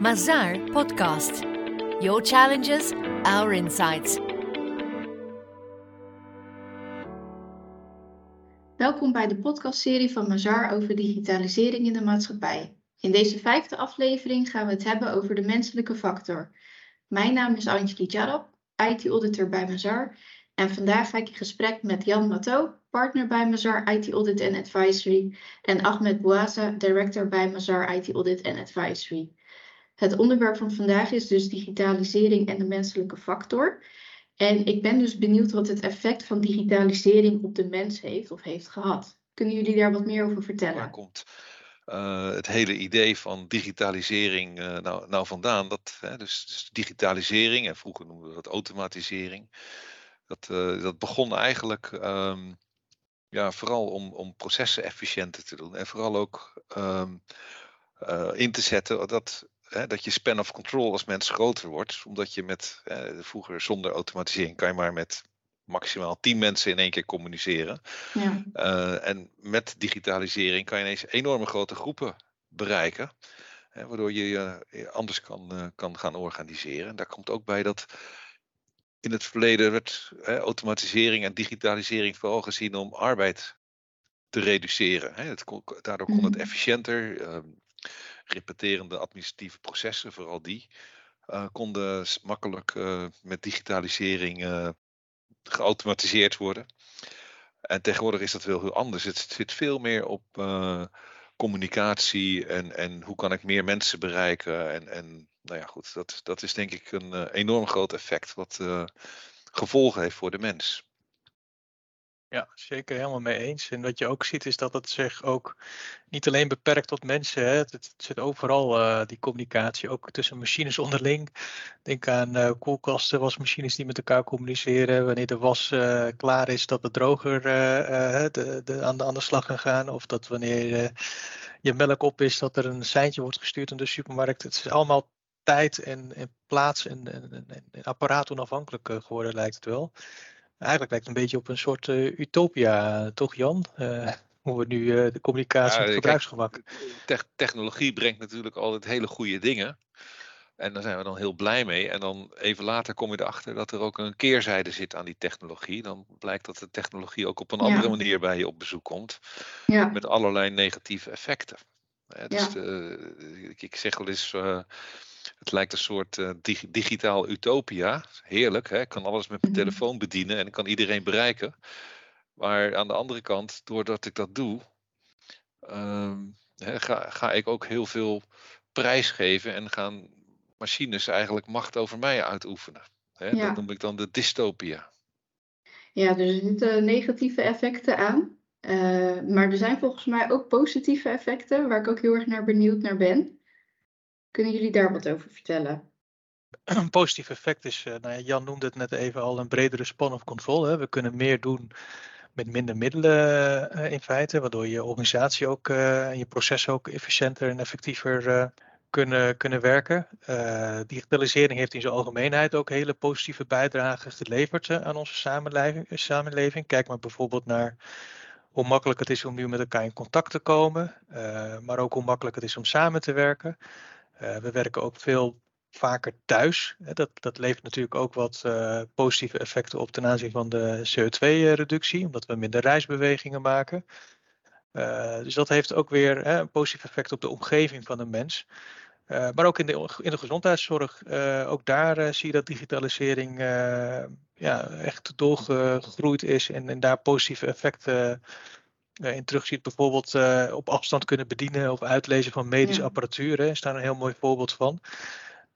Mazar Podcast. Your challenges, our insights. Welkom bij de podcastserie van Mazar over digitalisering in de maatschappij. In deze vijfde aflevering gaan we het hebben over de menselijke factor. Mijn naam is Anjali Jarab, IT-auditor bij Mazar. En vandaag ga ik in gesprek met Jan Matto, partner bij Mazar IT Audit and Advisory. En Ahmed Bouaza, director bij Mazar IT Audit and Advisory. Het onderwerp van vandaag is dus digitalisering en de menselijke factor. En ik ben dus benieuwd wat het effect van digitalisering op de mens heeft of heeft gehad. Kunnen jullie daar wat meer over vertellen? Waar komt uh, het hele idee van digitalisering uh, nou, nou, vandaan? Dat, hè, dus, dus, digitalisering, en vroeger noemden we dat automatisering. Dat, uh, dat begon eigenlijk um, ja, vooral om, om processen efficiënter te doen. En vooral ook um, in te zetten dat hè, dat je span of control als mens groter wordt. Omdat je met, hè, vroeger zonder automatisering kan je maar met maximaal 10 mensen in één keer communiceren. Ja. Uh, en met digitalisering kan je ineens enorme grote groepen bereiken. Hè, waardoor je je anders kan, uh, kan gaan organiseren. En daar komt ook bij dat in het verleden werd hè, automatisering en digitalisering vooral gezien om arbeid te reduceren. Hè. Het kon, daardoor kon het efficiënter. Repeterende administratieve processen, vooral die, uh, konden makkelijk uh, met digitalisering uh, geautomatiseerd worden. En tegenwoordig is dat wel heel anders. Het zit veel meer op communicatie en, en hoe kan ik meer mensen bereiken. En, en nou ja, goed, dat, dat is denk ik een enorm groot effect wat gevolgen heeft voor de mens. Ja, zeker helemaal mee eens. En wat je ook ziet is dat het zich ook niet alleen beperkt tot mensen. Hè. Het, zit overal uh, die communicatie, ook tussen machines onderling. Denk aan uh, koelkasten, wasmachines die met elkaar communiceren. Wanneer de was uh, klaar is, dat de droger de, de, aan, de, aan slag kan gaan. Of dat wanneer je melk op is, dat er een seintje wordt gestuurd in de supermarkt. Het is allemaal tijd en, en plaats en, en, en apparaat onafhankelijk geworden, lijkt het wel. Eigenlijk lijkt het een beetje op een soort uh, utopia, toch Jan? Uh, hoe we nu uh, de communicatie ja, met gebruiksgemak. Te technologie brengt natuurlijk altijd hele goede dingen. En daar zijn we dan heel blij mee. En dan even later kom je erachter dat er ook een keerzijde zit aan die technologie. Dan blijkt dat de technologie ook op een andere ja. manier bij je op bezoek komt. Ja. Met allerlei negatieve effecten. Dus de, ik zeg wel eens het lijkt een soort uh, dig digitaal utopia. Heerlijk, hè? ik kan alles met mijn mhm. telefoon bedienen en ik kan iedereen bereiken. Maar aan de andere kant, doordat ik dat doe, um, hè, ga, ga ik ook heel veel prijs geven en gaan machines eigenlijk macht over mij uitoefenen. Hè? Ja. Dat noem ik dan de dystopia. Ja, dus er zitten negatieve effecten aan. Uh, maar er zijn volgens mij ook positieve effecten, waar ik ook heel erg naar benieuwd naar ben. Kunnen jullie daar wat over vertellen? Een positief effect is, uh, nou ja, Jan noemde het net even al, een bredere span of control. Hè. We kunnen meer doen met minder middelen uh, in feite, waardoor je organisatie ook uh, en je processen ook efficiënter en effectiever kunnen, kunnen werken. digitalisering heeft in zijn algemeenheid ook hele positieve bijdragen geleverd aan onze samenleving, samenleving. Kijk maar bijvoorbeeld naar hoe makkelijk het is om nu met elkaar in contact te komen, maar ook hoe makkelijk het is om samen te werken. Uh, we werken ook veel vaker thuis. Dat, dat levert natuurlijk ook wat uh, positieve effecten op ten aanzien van de CO2-reductie, omdat we minder reisbewegingen maken. Uh, dus dat heeft ook weer hè, een positief effect op de omgeving van de mens. Maar ook in de, in de gezondheidszorg, ook daar zie je dat digitalisering ja, echt doorgegroeid is en, en daar positieve effecten in terugziet, bijvoorbeeld uh, op afstand kunnen bedienen of uitlezen van medische ja. apparatuur. Hè, is daar een heel mooi voorbeeld van.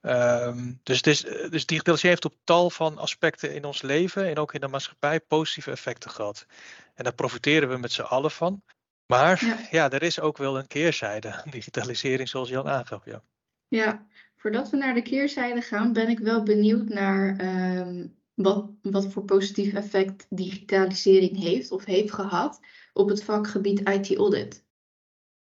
Um, dus, het is, dus digitalisering heeft op tal van aspecten in ons leven en ook in de maatschappij positieve effecten gehad. En daar profiteren we met z'n allen van. Maar ja. ja. er is ook wel een keerzijde aan digitalisering, zoals Jan aangaf. Ja. ja, voordat we naar de keerzijde gaan, ben ik wel benieuwd naar um, wat, wat voor positief effect digitalisering heeft of heeft gehad op het vakgebied IT audit?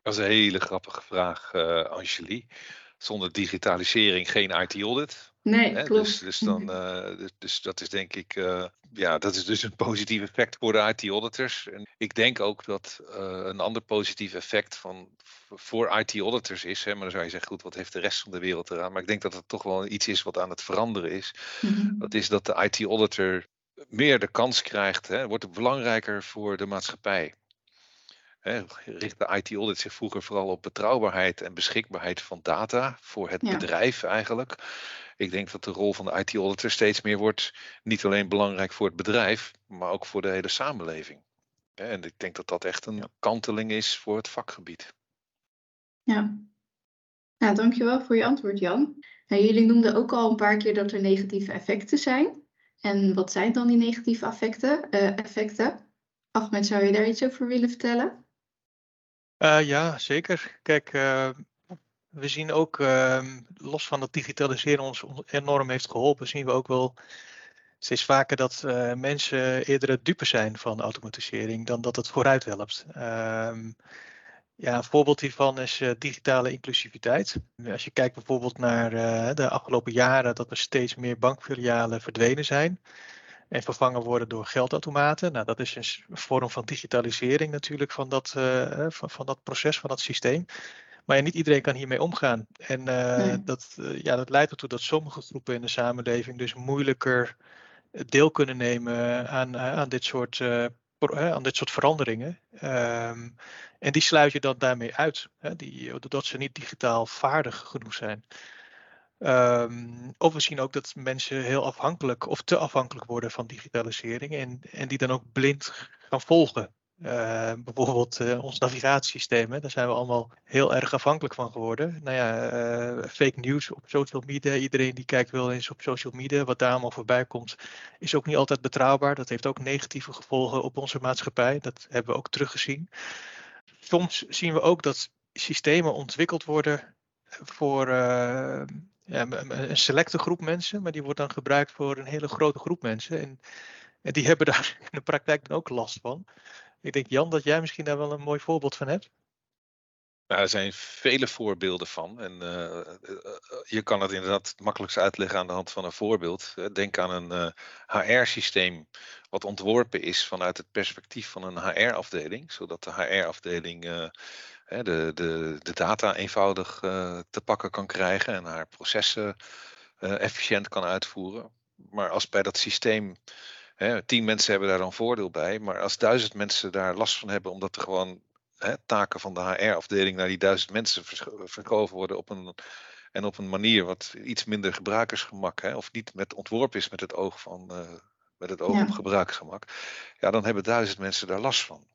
Dat is een hele grappige vraag, uh, Angelique. Zonder digitalisering geen IT audit. Nee, Hè, klopt. dus, dus, dan, eh, dus, dus dat is denk ik, eh, ja, dat is dus een positief effect voor de IT-auditors. En ik denk ook dat eh, een ander positief effect van, voor IT-auditors is, hè, maar dan zou je zeggen, goed, wat heeft de rest van de wereld eraan? Maar ik denk dat het toch wel iets is wat aan het veranderen is. Mhm. Dat is dat de IT-auditor meer de kans krijgt, hè, wordt het belangrijker voor de maatschappij. Hè, richt de IT-audit zich vroeger vooral op betrouwbaarheid en beschikbaarheid van data voor het Ja. bedrijf eigenlijk. Ik denk dat de rol van de IT-auditor steeds meer wordt, niet alleen belangrijk voor het bedrijf, maar ook voor de hele samenleving. En ik denk dat dat echt een kanteling is voor het vakgebied. Ja. ja, dankjewel voor je antwoord, Jan. Nou, jullie noemden ook al een paar keer dat er negatieve effecten zijn. En wat zijn dan die negatieve effecten? eh, effecten? Ahmed, zou je daar iets over willen vertellen? Eh, ja, zeker. Kijk, eh, we zien ook, ehm, los van dat digitaliseren ons on- enorm heeft geholpen, zien we ook wel steeds vaker dat mensen eerder het dupe zijn van automatisering dan dat het vooruit helpt. Ehm, ja, een voorbeeld hiervan is eh, digitale inclusiviteit. Als je kijkt bijvoorbeeld naar eh, de afgelopen jaren dat er steeds meer bankfilialen verdwenen zijn en vervangen worden door geldautomaten. Nou, dat is een vorm van digitalisering natuurlijk van dat, eh, van, van dat proces, van dat systeem. Maar ja, niet iedereen kan hiermee omgaan. En Nee. dat, ja, dat leidt ertoe dat sommige groepen in de samenleving dus moeilijker deel kunnen nemen aan, aan, dit, soort, aan dit soort veranderingen. Ehm, en die sluit je dan daarmee uit, hè, die, doordat ze niet digitaal vaardig genoeg zijn. Ehm, of we zien ook dat mensen heel afhankelijk of te afhankelijk worden van digitalisering en, en die dan ook blind gaan volgen. Eh, bijvoorbeeld eh, ons navigatiesysteem, hè, daar zijn we allemaal heel erg afhankelijk van geworden. Nou ja, eh, fake news op social media, iedereen die kijkt wel eens op social media, wat daar allemaal voorbij komt, is ook niet altijd betrouwbaar. Dat heeft ook negatieve gevolgen op onze maatschappij, dat hebben we ook teruggezien. Soms zien we ook dat systemen ontwikkeld worden voor ja, een selecte groep mensen, maar die wordt dan gebruikt voor een hele grote groep mensen. En, en die hebben daar in de praktijk dan ook last van. Ik denk, Jan, dat jij misschien daar wel een mooi voorbeeld van hebt. Nou, er zijn vele voorbeelden van. En eh, eh, eh, je kan het inderdaad makkelijkst uitleggen aan de hand van een voorbeeld. Denk aan een HR-systeem wat ontworpen is vanuit het perspectief van een HR-afdeling. Zodat de HR-afdeling de, de, de data eenvoudig te pakken kan krijgen en haar processen efficiënt kan uitvoeren. Maar als bij dat systeem Hè, tien mensen hebben daar dan voordeel bij, maar als duizend mensen daar last van hebben, omdat er gewoon hè, taken van de HR-afdeling naar die duizend mensen verschoven worden op een, en op een manier wat iets minder gebruikersgemak, hè, of niet met ontworpen is met het oog, van, eh, met het oog Ja. op gebruikersgemak, ja, dan hebben duizend mensen daar last van.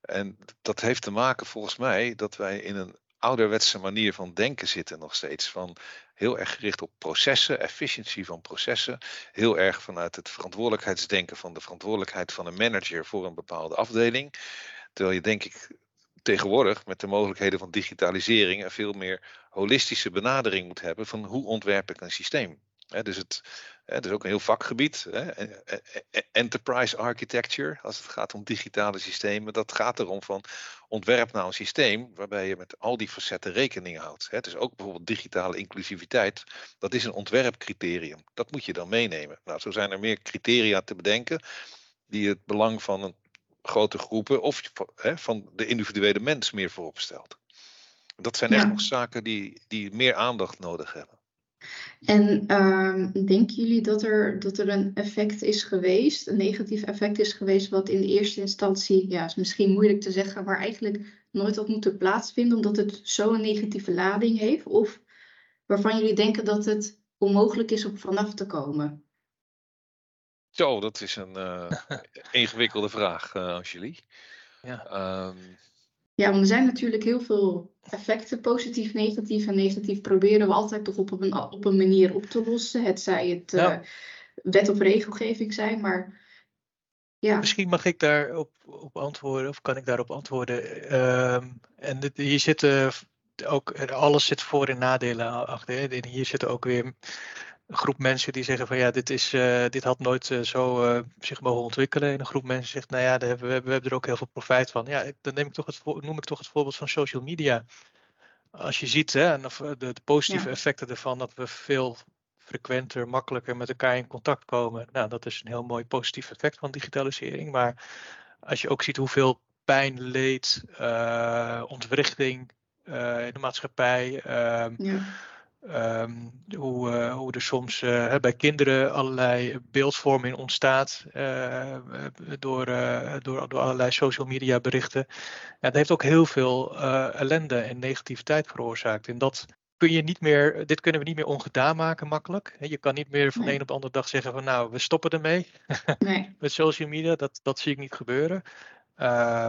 En dat heeft te maken volgens mij dat wij in een ouderwetse manier van denken zitten nog steeds. Van heel erg gericht op processen, efficiëntie van processen. Heel erg vanuit het verantwoordelijkheidsdenken van de verantwoordelijkheid van een manager voor een bepaalde afdeling. Terwijl je denk ik tegenwoordig met de mogelijkheden van digitalisering een veel meer holistische benadering moet hebben van hoe ontwerp ik een systeem. Dus het, is ook een heel vakgebied. Hè, enterprise architecture, als het gaat om digitale systemen. Dat gaat erom van ontwerp nou een systeem waarbij je met al die facetten rekening houdt. Is ook bijvoorbeeld digitale inclusiviteit. Dat is een ontwerpcriterium. Dat moet je dan meenemen. Nou, zo zijn er meer criteria te bedenken die het belang van een grote groepen of hè, van de individuele mens meer voorop stelt. Dat zijn echt Ja. nog zaken die, die meer aandacht nodig hebben. En ehm, denken jullie dat er, dat er een effect is geweest, een negatief effect is geweest, wat in de eerste instantie, ja, is misschien moeilijk te zeggen, maar eigenlijk nooit had moeten plaatsvinden, omdat het zo'n negatieve lading heeft? Of waarvan jullie denken dat het onmogelijk is om vanaf te komen? Zo, dat is een eh, ingewikkelde vraag, eh Angelique. Ja. Ehm, Ja, want er zijn natuurlijk heel veel effecten, positief, negatief. En negatief proberen we altijd toch op een, op een manier op te lossen. Het zij het eh, wet of regelgeving zijn, maar ja. Misschien mag ik daarop op antwoorden, of kan ik daarop antwoorden. Ehm, en dit, hier zitten ook, alles zit voor- en nadelen achter. En hier zitten ook weer een groep mensen die zeggen van ja, dit, is, eh, dit had nooit eh, zo eh, zich mogen ontwikkelen. En een groep mensen zegt, nou ja, daar hebben we, we hebben er ook heel veel profijt van. Ja, dan neem ik toch het, noem ik toch het voorbeeld van social media. Als je ziet hè, en de, de positieve Ja. effecten ervan, dat we veel frequenter, makkelijker met elkaar in contact komen. Nou, dat is een heel mooi positief effect van digitalisering. Maar als je ook ziet hoeveel pijn, leed, ontwrichting in de maatschappij. Ehm, ja Ehm, hoe, uh, hoe er soms uh, bij kinderen allerlei beeldvorming ontstaat uh, door, door, door allerlei social media berichten. Ja, dat heeft ook heel veel ellende en negativiteit veroorzaakt. En dat kun je niet meer, dit kunnen we niet meer ongedaan maken makkelijk. Je kan niet meer van de een op de andere dag zeggen van nou, we stoppen ermee nee. met social media. Dat, dat zie ik niet gebeuren.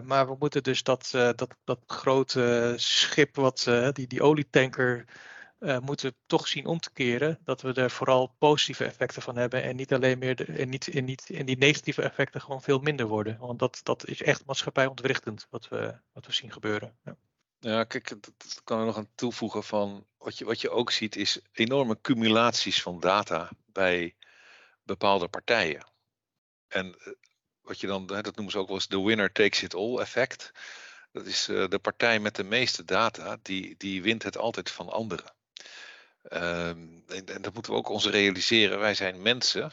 maar we moeten dus dat, dat, dat grote schip, wat, die, die olietanker uh, moeten toch zien om te keren dat we er vooral positieve effecten van hebben en niet alleen meer en niet, en niet die negatieve effecten gewoon veel minder worden. Want dat, dat is echt maatschappijontwrichtend wat we, wat we zien gebeuren. Ja. Ja, kijk, dat kan er nog aan toevoegen van wat je, wat je ook ziet is enorme cumulaties van data bij bepaalde partijen. En eh, wat je dan, dat noemen ze ook wel eens de winner takes it all effect. Dat is uh, de partij met de meeste data, die, die wint het altijd van anderen. Um, en, en, dat moeten we ook ons realiseren. Wij zijn mensen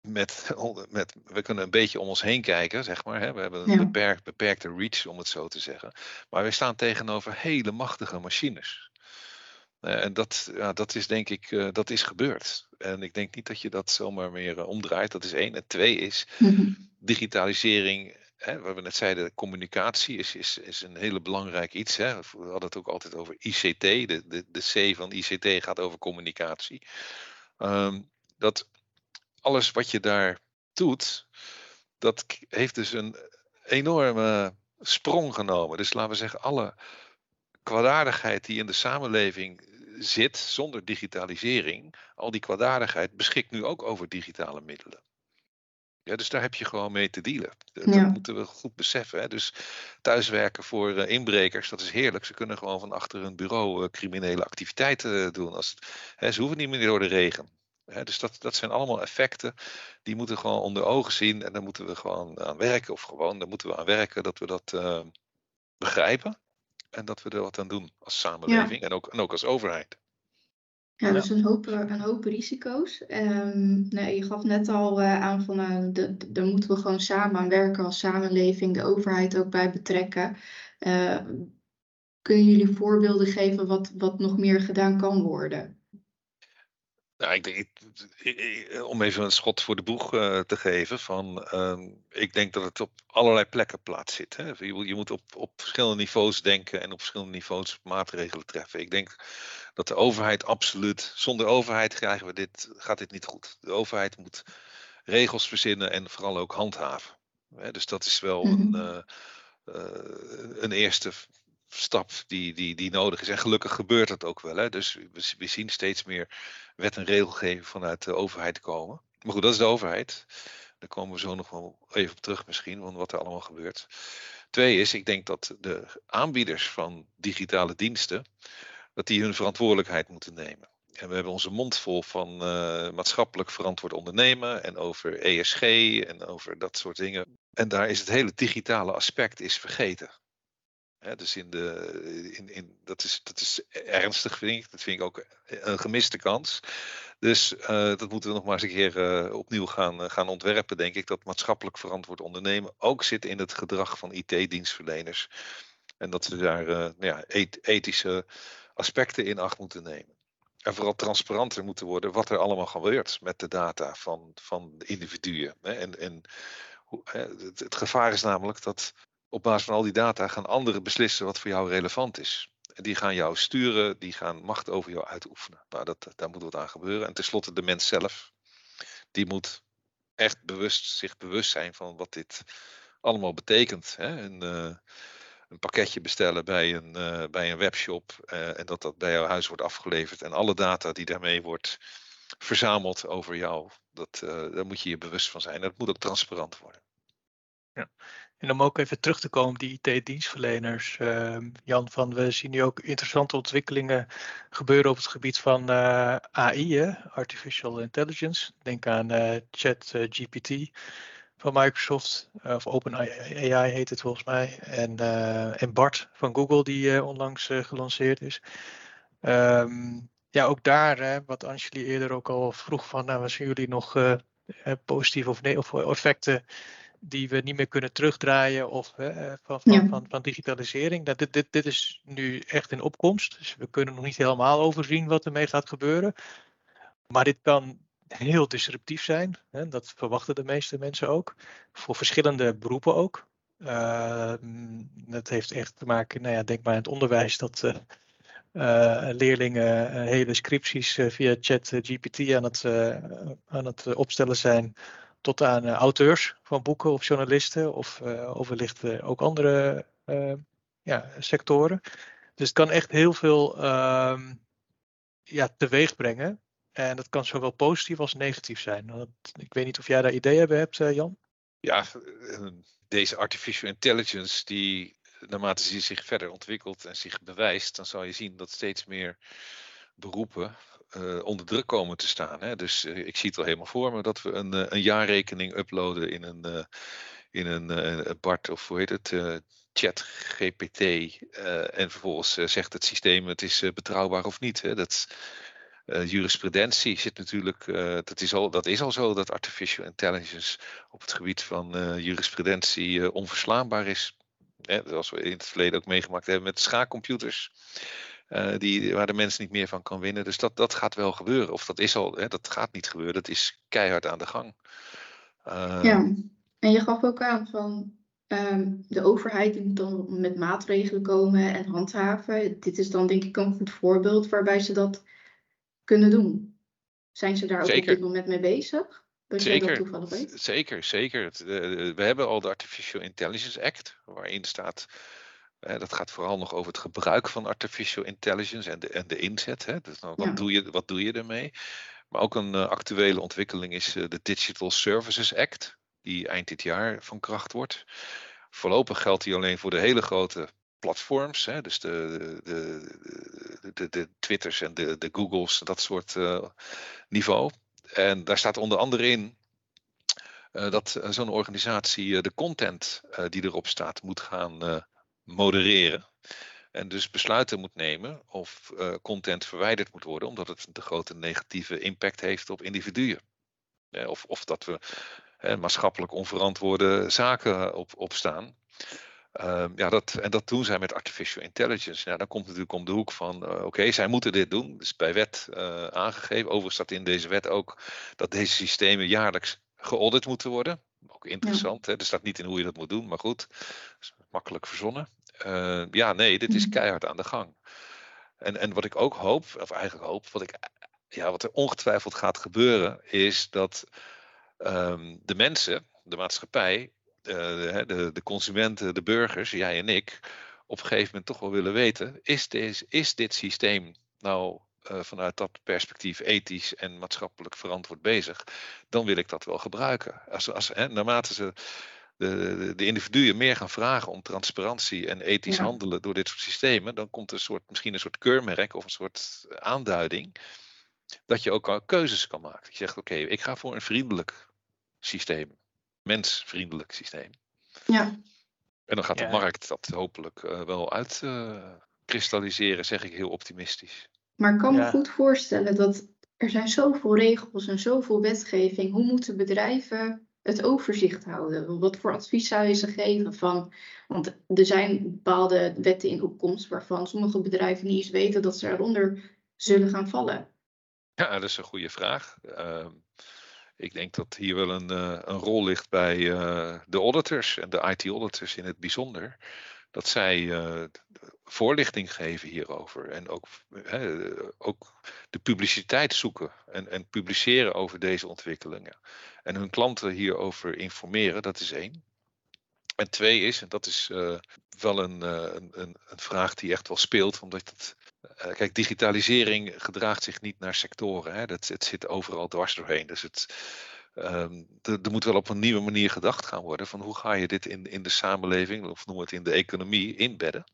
met, met, we kunnen een beetje om ons heen kijken, zeg maar. Hè. We hebben een beperkt, beperkte reach, om het zo te zeggen. Maar we staan tegenover hele machtige machines. Uh, en dat, ja, dat is denk ik, uh, dat is gebeurd. En ik denk niet dat je dat zomaar meer uh, omdraait. Dat is één. En twee is, mm -hmm. digitalisering hè, wat we net zeiden, communicatie is, is, is een hele belangrijk iets. Hè. We hadden het ook altijd over ICT. De, de, de C van ICT gaat over communicatie. Um, dat alles wat je daar doet, dat heeft dus een enorme sprong genomen. Dus laten we zeggen, alle kwaadaardigheid die in de samenleving zit zonder digitalisering, al die kwaadaardigheid beschikt nu ook over digitale middelen. Ja, dus daar heb je gewoon mee te dealen. Dat, moeten we goed beseffen. Hè? Dus thuiswerken voor uh, inbrekers, dat is heerlijk. Ze kunnen gewoon van achter hun bureau uh, criminele activiteiten uh, doen. Als, hè, ze hoeven niet meer door de regen. Hè? Dus dat, dat zijn allemaal effecten die moeten gewoon onder ogen zien. En daar moeten we gewoon aan werken. Of gewoon, daar moeten we aan werken dat we dat begrijpen. En dat we er wat aan doen als samenleving ja. en, ook, en ook als overheid. Ja, dus een hoop, eh, een hoop risico's. Um, nou, je gaf net al uh, aan van uh, de, de, daar moeten we gewoon samen aan werken als samenleving, de overheid ook bij betrekken. Uh, kunnen jullie voorbeelden geven wat, wat nog meer gedaan kan worden? Nou, ik denk, om even een schot voor de boeg uh, te geven, van, uh, ik denk dat het op allerlei plekken plaats zit. Hè. Je, je, moet op, op verschillende niveaus denken en op verschillende niveaus maatregelen treffen. Ik denk dat de overheid absoluut, zonder overheid krijgen we dit, gaat dit niet goed. De overheid moet regels verzinnen en vooral ook handhaven. Hè. Dus dat is wel mm -hmm. een, uh, een eerste stap die, die, die nodig is. En gelukkig gebeurt dat ook wel. Hè? Dus we, zien steeds meer wet en regelgeving vanuit de overheid komen. Maar goed, dat is de overheid. Daar komen we zo nog wel even op terug misschien, want wat er allemaal gebeurt. Twee is, ik denk dat de aanbieders van digitale diensten, dat die hun verantwoordelijkheid moeten nemen. En we hebben onze mond vol van uh, maatschappelijk verantwoord ondernemen en over ESG en over dat soort dingen. En daar is het hele digitale aspect is vergeten dus in de, in, in, dat, is, dat is ernstig, vind ik. Dat vind ik ook een gemiste kans. Dus uh, dat moeten we nog maar eens een keer uh, opnieuw gaan, uh, gaan ontwerpen, denk ik. Dat maatschappelijk verantwoord ondernemen ook zit in het gedrag van IT-dienstverleners. En dat we daar nou ja, ethische aspecten in acht moeten nemen. En vooral transparanter moeten worden wat er allemaal gebeurt met de data van, van de individuen. En, en het gevaar is namelijk dat op basis van al die data gaan anderen beslissen wat voor jou relevant is. En die gaan jou sturen, die gaan macht over jou uitoefenen. Nou, dat, daar moet wat aan gebeuren. En tenslotte de mens zelf, die moet echt bewust, zich bewust zijn van wat dit allemaal betekent. Hè? Een, uh, een pakketje bestellen bij een, uh, bij een webshop uh, en dat dat bij jouw huis wordt afgeleverd en alle data die daarmee wordt verzameld over jou, dat, daar moet je je bewust van zijn. En dat moet ook transparant worden. Ja. En om ook even terug te komen op die IT-dienstverleners, uh, Jan, van we zien nu ook interessante ontwikkelingen gebeuren op het gebied van eh, AI? Artificial Intelligence. Denk aan uh, ChatGPT van Microsoft, of OpenAI heet het volgens mij, en, en BART van Google die onlangs gelanceerd is. Um, ja, ook daar, hè, wat Angeli eerder ook al vroeg van, nou, zien jullie nog positieve of, of effecten die we niet meer kunnen terugdraaien of van, van, van, van, digitalisering. Dat dit, dit, dit is nu echt in opkomst. Dus we kunnen nog niet helemaal overzien wat ermee gaat gebeuren. Maar dit kan heel disruptief zijn. Hè? Dat verwachten de meeste mensen ook. Voor verschillende beroepen ook. Uh, dat heeft echt te maken, nou ja, denk maar aan het onderwijs, dat uh, uh, leerlingen hele scripties via ChatGPT aan het, aan het opstellen zijn tot aan auteurs van boeken of journalisten of, of wellicht ook andere ja, sectoren. Dus het kan echt heel veel ehm, ja, teweeg brengen. En dat kan zowel positief als negatief zijn. Ik weet niet of jij daar ideeën bij hebt, Jan? Ja, deze artificial intelligence, die naarmate ze zich verder ontwikkelt en zich bewijst, dan zal je zien dat steeds meer beroepen uh, onder druk komen te staan. Hè? Dus uh, ik zie het wel helemaal voor me dat we een, uh, een jaarrekening uploaden in een, in een BART of hoe heet het, chat GPT. en vervolgens zegt het systeem het is betrouwbaar of niet. Hè? Dat, jurisprudentie zit natuurlijk, dat, is al, dat is al zo dat artificial intelligence op het gebied van jurisprudentie onverslaanbaar is. Zoals we in het verleden ook meegemaakt hebben met schaakcomputers. Die, waar de mens niet meer van kan winnen. Dus dat, dat gaat wel gebeuren. Of dat is al, hè, dat gaat niet gebeuren. Dat is keihard aan de gang. ja, en je gaf ook aan van um, de overheid moet dan met maatregelen komen en handhaven. Dit is dan denk ik een goed voorbeeld waarbij ze dat kunnen doen. Zijn ze daar ook op dit moment mee bezig? Dat zeker, dat toevallig weet? zeker, zeker. Uh, we hebben al de Artificial Intelligence Act, waarin staat, dat gaat vooral nog over het gebruik van artificial intelligence en de, en de inzet. Hè? Dus nou, wat, ja. doe je, wat doe je ermee? Maar ook een uh, actuele ontwikkeling is de Digital Services Act, die eind dit jaar van kracht wordt. Voorlopig geldt die alleen voor de hele grote platforms, hè, dus de, de, de, de, Twitters en de, de Googles, dat soort uh, niveau. En daar staat onder andere in uh, dat zo'n organisatie de content die erop staat moet gaan modereren. En dus besluiten moet nemen of content verwijderd moet worden, omdat het een te grote negatieve impact heeft op individuen. of, of dat we maatschappelijk onverantwoorde zaken op, opstaan. Um, ja, dat, en dat doen zij met artificial intelligence. Ja, dan komt het natuurlijk om de hoek van, uh, oké, zij moeten dit doen. Dus bij wet aangegeven. Overigens staat in deze wet ook dat deze systemen jaarlijks geaudit moeten worden. Ook interessant, ja. hè? er staat niet in hoe je dat moet doen, maar goed, makkelijk verzonnen. Uh, ja, nee, dit is mhm. keihard aan de gang. En, en wat ik ook hoop, of eigenlijk hoop, wat, ik, ja, wat er ongetwijfeld gaat gebeuren, is dat um, de mensen, de maatschappij, de, de, de, consumenten, de burgers, jij en ik, op een gegeven moment toch wel willen weten: is, deze, is dit systeem nou uh, vanuit dat perspectief ethisch en maatschappelijk verantwoord bezig? Dan wil ik dat wel gebruiken. Als, als, hè, naarmate ze de, de, individuen meer gaan vragen om transparantie en ethisch ja. handelen door dit soort systemen, dan komt er een soort, misschien een soort keurmerk of een soort aanduiding. Dat je ook al keuzes kan maken. Je zegt: oké, okay, ik ga voor een vriendelijk systeem mensvriendelijk systeem. Ja. En dan gaat de markt dat hopelijk uh, wel uitkristalliseren, uh, zeg ik heel optimistisch. Maar ik kan me goed voorstellen dat er zijn zoveel regels en zoveel wetgeving. Hoe moeten bedrijven het overzicht houden? Wat voor advies zou je ze geven? Van, want er zijn bepaalde wetten in opkomst waarvan sommige bedrijven niet eens weten dat ze eronder zullen gaan vallen. Ja, dat is een goede vraag. Uh, ik denk dat hier wel een, uh, een rol ligt bij uh, de auditors en de IT-auditors in het bijzonder. Dat zij uh, voorlichting geven hierover en ook, ook de publiciteit zoeken en, en publiceren over deze ontwikkelingen. En hun klanten hierover informeren, dat is één. En twee is, en dat is wel een, een, een, vraag die echt wel speelt, omdat het kijk, digitalisering gedraagt zich niet naar sectoren. Hè. Dat, het zit overal dwars doorheen. Dus het, um, er moet wel op een nieuwe manier gedacht gaan worden. Van hoe ga je dit in, in de samenleving, of noem het in de economie, inbedden.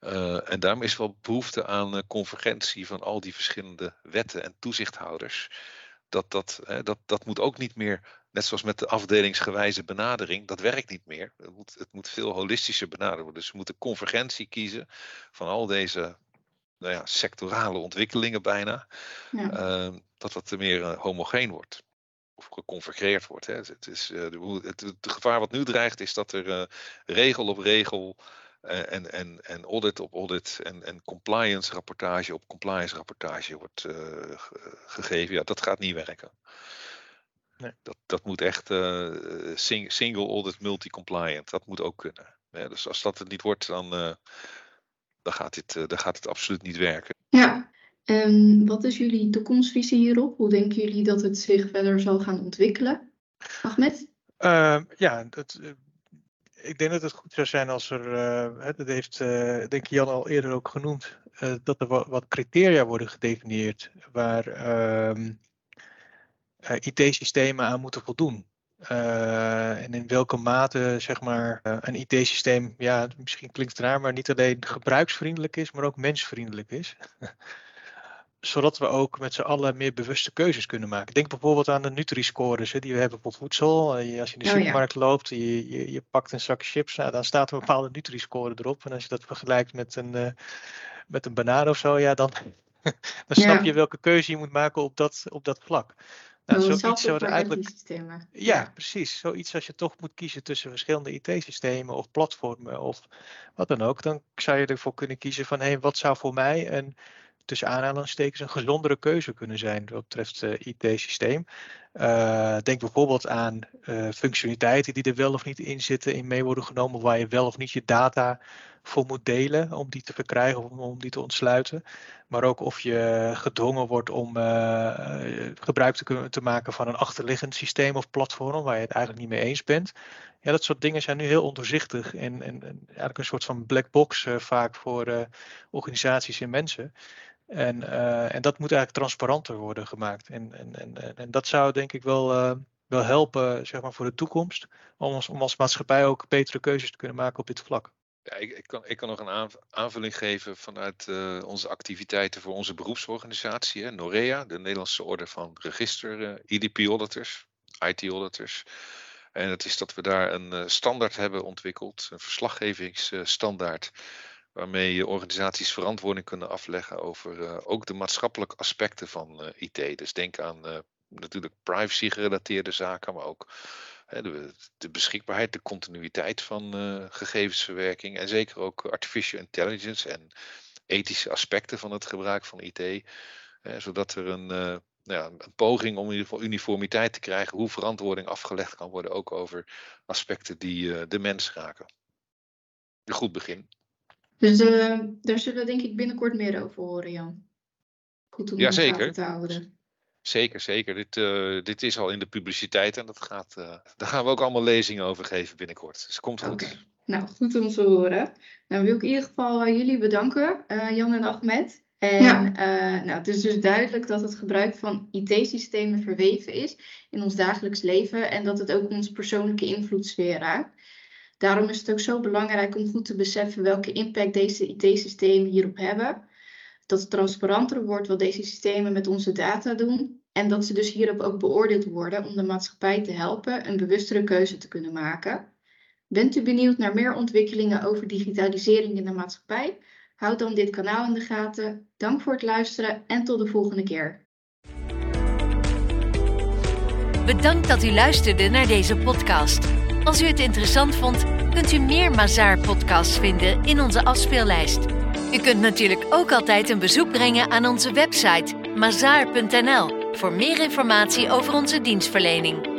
Uh, en daarom is wel behoefte aan uh, convergentie van al die verschillende wetten en toezichthouders. Dat, dat, hè, dat, dat moet ook niet meer, net zoals met de afdelingsgewijze benadering, dat werkt niet meer. Het moet, het moet veel holistischer benaderd worden. Dus we moeten convergentie kiezen van al deze nou ja, sectorale ontwikkelingen bijna, Ja. ehm, dat dat meer eh, homogeen wordt. Of geconvergeerd wordt. Hè. Het is, eh, het, het gevaar wat nu dreigt is dat er eh, regel op regel eh, en, en, en audit op audit en, en compliance rapportage op compliance rapportage wordt eh, ge- gegeven. Ja, dat gaat niet werken. Nee. Dat, dat moet echt eh, sing- single audit multi-compliant. Dat moet ook kunnen. Hè. Dus als dat het niet wordt, dan, eh, dan, gaat, dit, eh, dan gaat het absoluut niet werken. Ja, en wat is jullie toekomstvisie hierop? Hoe denken jullie dat het zich verder zal gaan ontwikkelen? Ahmed? Ehm, ja, dat, eh, ik denk dat het goed zou zijn als er, eh, dat heeft eh, denk ik Jan al eerder ook genoemd, dat er wat, criteria worden gedefinieerd waar ehm, eh, IT-systemen aan moeten voldoen. En in welke mate zeg maar, een IT-systeem, ja, misschien klinkt het raar, maar niet alleen gebruiksvriendelijk is, maar ook mensvriendelijk is. Zodat we ook met z'n allen meer bewuste keuzes kunnen maken. Denk bijvoorbeeld aan de Nutri-scores hè, die we hebben voor voedsel. Eh, Als je in de Oh ja. supermarkt loopt, je, je, je pakt een zak chips, nou, dan staat een bepaalde Nutri-score erop. En als je dat vergelijkt met een, eh, met een banaan of zo, ja, dan, dan snap Ja. je welke keuze je moet maken op dat, op dat vlak. Nou, zoiets er voor eigenlijk ja, precies. Zoiets als je toch moet kiezen tussen verschillende IT-systemen of platformen of wat dan ook. Dan zou je ervoor kunnen kiezen van hé, wat zou voor mij een tussen aanhalingstekens een gezondere keuze kunnen zijn wat betreft eh IT-systeem. Eh, denk bijvoorbeeld aan eh, functionaliteiten die er wel of niet in zitten, in mee worden genomen, waar je wel of niet je data voor moet delen om die te verkrijgen of om die te ontsluiten. Maar ook of je gedwongen wordt om gebruik te kunnen te maken van een achterliggend systeem of platform waar je het eigenlijk niet mee eens bent. Ja, dat soort dingen zijn nu heel ondoorzichtig en, en, en eigenlijk een soort van black box vaak voor organisaties en mensen. En, eh, en dat moet eigenlijk transparanter worden gemaakt. En, en, en, en- dat zou denk ik wel, eh, wel helpen zeg maar, voor de toekomst. Om als, om maatschappij ook betere keuzes te kunnen maken op dit vlak. Ja, ik, ik, kan, ik kan nog een aanv- aanvulling geven vanuit eh, onze activiteiten voor onze beroepsorganisatie, hè, NOREA, de Nederlandse Orde van Register, IDP-auditors, IT-auditors. En het is dat we daar een standaard hebben ontwikkeld, een verslaggevingsstandaard, waarmee organisaties verantwoording kunnen afleggen over eh, ook de maatschappelijke aspecten van eh, IT. Dus denk aan eh, natuurlijk privacy-gerelateerde zaken, maar ook de, de beschikbaarheid, de continuïteit van gegevensverwerking en zeker ook artificial intelligence en ethische aspecten van het gebruik van IT. zodat er een, nou ja, een poging om in ieder geval uniformiteit te krijgen hoe verantwoording afgelegd kan worden, ook over aspecten die de mens raken. Een goed begin. Dus eh, daar zullen we denk ik binnenkort meer over horen, Jan. Goed om Jazeker. gaten te houden. Zeker, zeker. Dit, eh, dit is al in de publiciteit en dat gaat, eh, daar gaan we ook allemaal lezingen over geven binnenkort. Dus het komt goed. Nou, goed om te horen. Nou wil ik in ieder geval jullie bedanken, eh, Jan en Ahmed. En Ja. eh, nou, het is dus duidelijk dat het gebruik van IT-systemen verweven is in ons dagelijks leven en dat het ook onze persoonlijke invloedssfeer raakt. Daarom is het ook zo belangrijk om goed te beseffen welke impact deze IT-systemen hierop hebben. Dat het transparanter wordt wat deze systemen met onze data doen. En dat ze dus hierop ook beoordeeld worden om de maatschappij te helpen een bewustere keuze te kunnen maken. Bent u benieuwd naar meer ontwikkelingen over digitalisering in de maatschappij? Houd dan dit kanaal in de gaten. Dank voor het luisteren en tot de volgende keer. Bedankt dat u luisterde naar deze podcast. Als u het interessant vond, kunt u meer Mazaar-podcasts vinden in onze afspeellijst. U kunt natuurlijk ook altijd een bezoek brengen aan onze website mazaar.nl voor meer informatie over onze dienstverlening.